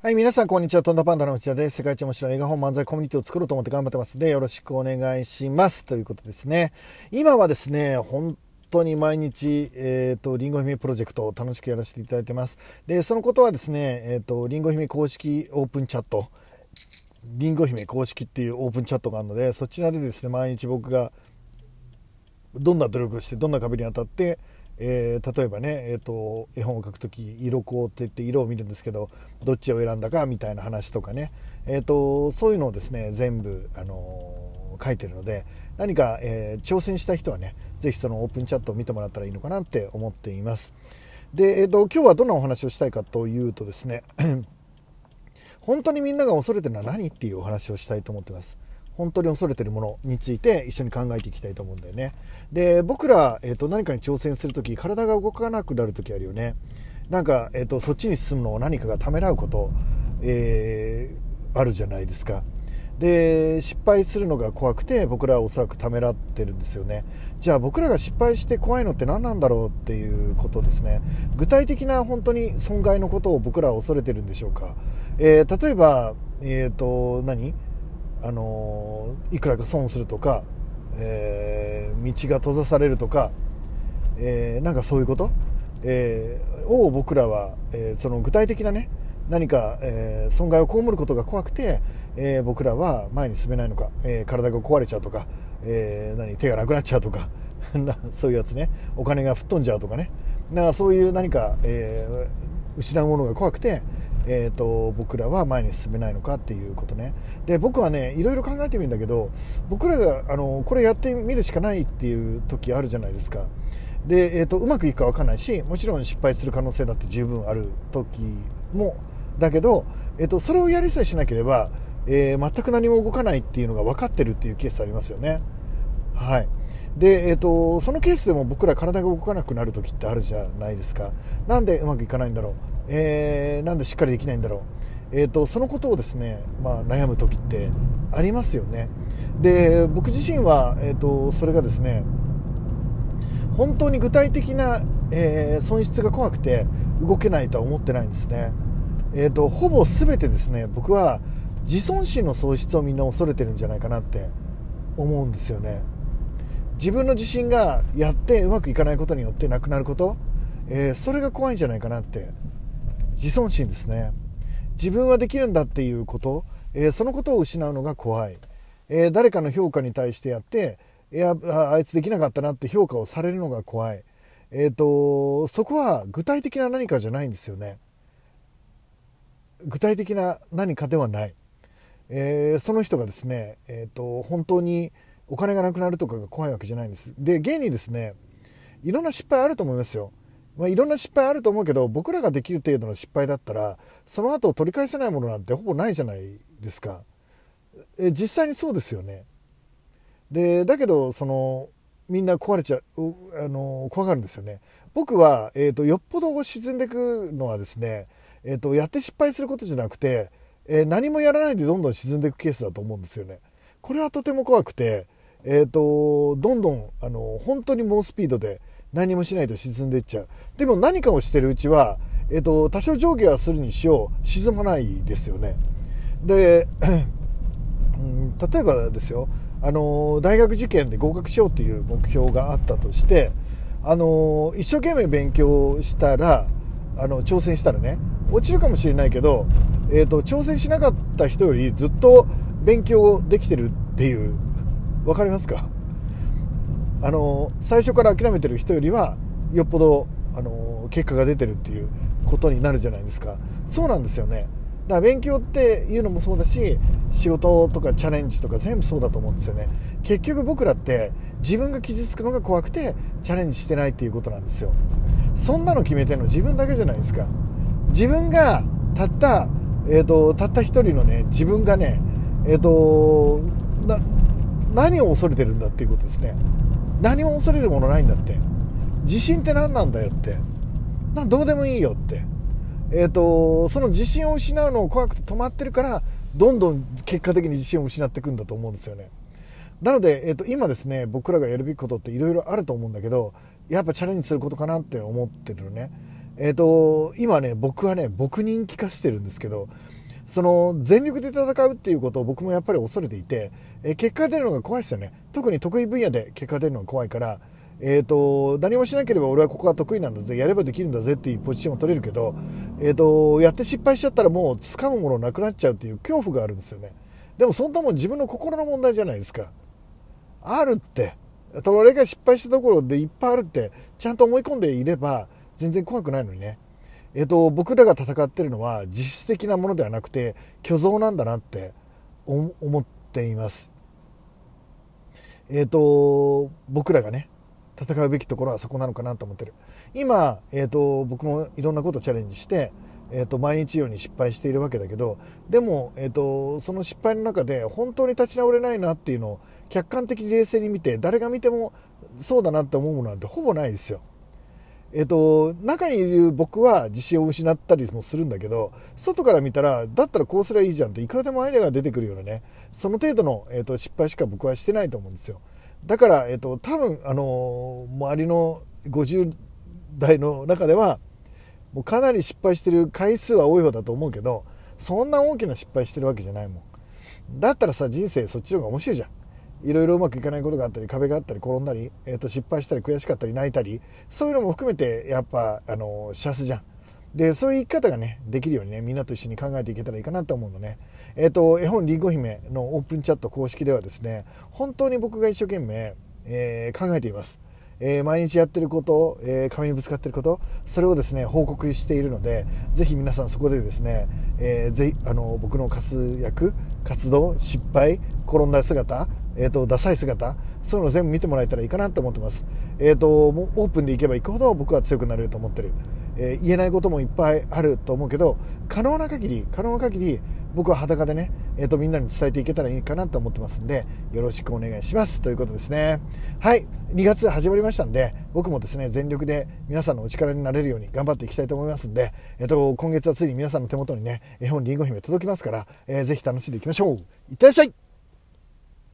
はい、皆さん、こんにちは。とんだパンダの内田です。世界一面白い映画本漫才コミュニティを作ろうと思って頑張ってますので、よろしくお願いします。ということですね。今はですね、本当に毎日、えっ、ー、と、りんご姫プロジェクトを楽しくやらせていただいてます。で、そのことはですね、えっ、ー、と、りんご姫公式オープンチャット、りんご姫公式っていうオープンチャットがあるので、そちらでですね、毎日僕がどんな努力をして、どんな壁に当たって、えー、例えばね、えーと、絵本を描く時色光って言って色を見るんですけどどっちを選んだかみたいな話とかね、えーと、そういうのをですね全部、あのー、書いてるので何か、えー、挑戦した人はね是非そのオープンチャットを見てもらったらいいのかなって思っています。で、えーと今日はどんなお話をしたいかというとですね 本当にみんなが恐れてるのは何っていうお話をしたいと思ってます。本当に恐れてるものについて一緒に考えていきたいと思うんだよね。で、僕ら、えっ、ー、と、何かに挑戦するとき、体が動かなくなるときあるよね。なんか、えっ、ー、と、そっちに進むのを何かがためらうこと、えー、あるじゃないですか。で失敗するのが怖くて僕らはおそらくためらってるんですよねじゃあ僕らが失敗して怖いのって何なんだろうっていうことですね具体的な本当に損害のことを僕らは恐れてるんでしょうか、え、例えばえっ、と何？あのいくらか損するとか、えー、道が閉ざされるとか、えー、なんかそういうこと、えー、を僕らは、えー、その具体的なね何か、えー、損害を被ることが怖くて、えー、僕らは前に進めないのか、えー、体が壊れちゃうとか、えー、何手がなくなっちゃうとか そういうやつね。お金が吹っ飛んじゃうとかね。だかそういう何か、えー、失うものが怖くて、えーと、僕らは前に進めないのかっていうことね。で僕はねいろいろ考えてみるんだけど僕らがあのこれやってみるしかないっていう時あるじゃないですか。で、えーと、うまくいくか分かんないしもちろん失敗する可能性だって十分ある時もだけど、えーと、それをやりさえしなければ、えー、全く何も動かないっていうのが分かってるっていうケースありますよね。はい。で、えーと、そのケースでも僕ら体が動かなくなる時ってあるじゃないですか。なんでうまくいかないんだろう。えー、なんでしっかりできないんだろう、えーと、そのことをですね、まあ、悩む時ってありますよね。で僕自身は、えーと、それがですね本当に具体的な、えー、損失が怖くて動けないとは思ってないんですね、えーと、ほぼ全てですね僕は自尊心の喪失をみんな恐れてるんじゃないかなって思うんですよね。自分の自信がやってうまくいかないことによってなくなること、えー、それが怖いんじゃないかなって自尊心ですね。自分はできるんだっていうこと、えー、そのことを失うのが怖い、えー、誰かの評価に対してやっていやあいつできなかったなって評価をされるのが怖い、えーと、そこは具体的な何かじゃないんですよね。具体的な何かではない、えー、その人がですね、えーと本当にお金がなくなるとかが怖いわけじゃないんです。で現にですねいろんな失敗あると思いますよ。まあ、いろんな失敗あると思うけど僕らができる程度の失敗だったらその後取り返せないものなんてほぼないじゃないですか。え実際にそうですよね。でだけどそのみんな壊れちゃうあの怖がるんですよね。僕は、えーと、よっぽど沈んでいくのはですね、えーと、やって失敗することじゃなくて、えー、何もやらないでどんどん沈んでいくケースだと思うんですよね。これはとても怖くてえーと、どんどんあの本当に猛スピードで何もしないと沈んでいっちゃう。でも何かをしてるうちは、えーと、多少上下はするにしよう。沈まないですよね。で、うん、例えばですよ。あの大学受験で合格しようという目標があったとしてあの一生懸命勉強したらあの挑戦したらね落ちるかもしれないけど、えーと挑戦しなかった人よりずっと勉強できてるっていう分かりますか？あの最初から諦めてる人よりはよっぽどあの結果が出てるっていうことになるじゃないですか。そうなんですよね。だから勉強っていうのもそうだし仕事とかチャレンジとか全部そうだと思うんですよね。結局僕らって自分が傷つくのが怖くてチャレンジしてないっていうことなんですよ。そんなの決めてるの自分だけじゃないですか。自分がたった、えーと、たった一人のね自分がねえっ、ー、と何を恐れてるんだっていうことですね。何も恐れるものないんだって。自信って何なんだよって。などうでもいいよって。えーと、その自信を失うのを怖くて止まってるからどんどん結果的に自信を失っていくんだと思うんですよね。なので、えーと、今ですね僕らがやるべきことっていろいろあると思うんだけどやっぱチャレンジすることかなって思ってるね。えっ、ー、と、今ね、僕はね、僕人気化してるんですけど、その全力で戦うっていうことを僕もやっぱり恐れていて、え、結果が出るのが怖いですよね。特に得意分野で結果が出るのが怖いから、えーと、何もしなければ俺はここが得意なんだぜやればできるんだぜっていうポジションを取れるけど、えーと、やって失敗しちゃったらもう掴むものなくなっちゃうっていう恐怖があるんですよね。でもそんなもん自分の心の問題じゃないですか。あるって。俺が失敗したところでいっぱいあるってちゃんと思い込んでいれば全然怖くないのにね。えーと、僕らが戦ってるのは実質的なものではなくて虚像なんだなって思っていますえっ、と僕らがね戦うべきところはそこなのかなと思ってる今、えーと、僕もいろんなことチャレンジして、えーと、毎日ように失敗しているわけだけどでも、えーと、その失敗の中で本当に立ち直れないなっていうのを客観的に冷静に見て誰が見てもそうだなって思うものなんてほぼないですよ。えっ、と、中にいる僕は自信を失ったりもするんだけど、外から見たら、だったらこうすればいいじゃんっていくらでもアイデアが出てくるようなね、その程度の、えーと失敗しか僕はしてないと思うんですよ。だから、えっと、多分あの周りの50代の中ではもうかなり失敗してる回数は多い方だと思うけどそんな大きな失敗してるわけじゃないもん。だったらさ人生そっちの方が面白いじゃん。いろいろうまくいかないことがあったり壁があったり転んだり、えー、と失敗したり悔しかったり泣いたりそういうのも含めてやっぱあの幸せじゃん。でそういう生き方がねできるようにねみんなと一緒に考えていけたらいいかなと思うのね。えっ、ー、と絵本りんご姫のオープンチャット公式ではですね本当に僕が一生懸命、えー、考えています。えー、毎日やってること、えー、壁にぶつかってることそれをですね報告しているのでぜひ皆さんそこでですね、えー、ぜあの僕の活躍活動失敗転んだ姿、えーと、ダサい姿そういうのを全部見てもらえたらいいかなと思ってます、えーと、もうオープンでいけばいくほど僕は強くなれると思ってる、え言えないこともいっぱいあると思うけど可能な限り可能な限り僕は裸でね、えーと、みんなに伝えていけたらいいかなと思ってますんでよろしくお願いします。ということですね。はい。2月始まりましたんで僕もですね全力で皆さんのお力になれるように頑張っていきたいと思いますんで、えーと、今月はついに皆さんの手元にね絵本りんご姫届きますから、えー、ぜひ楽しんでいきましょう。いってらっしゃい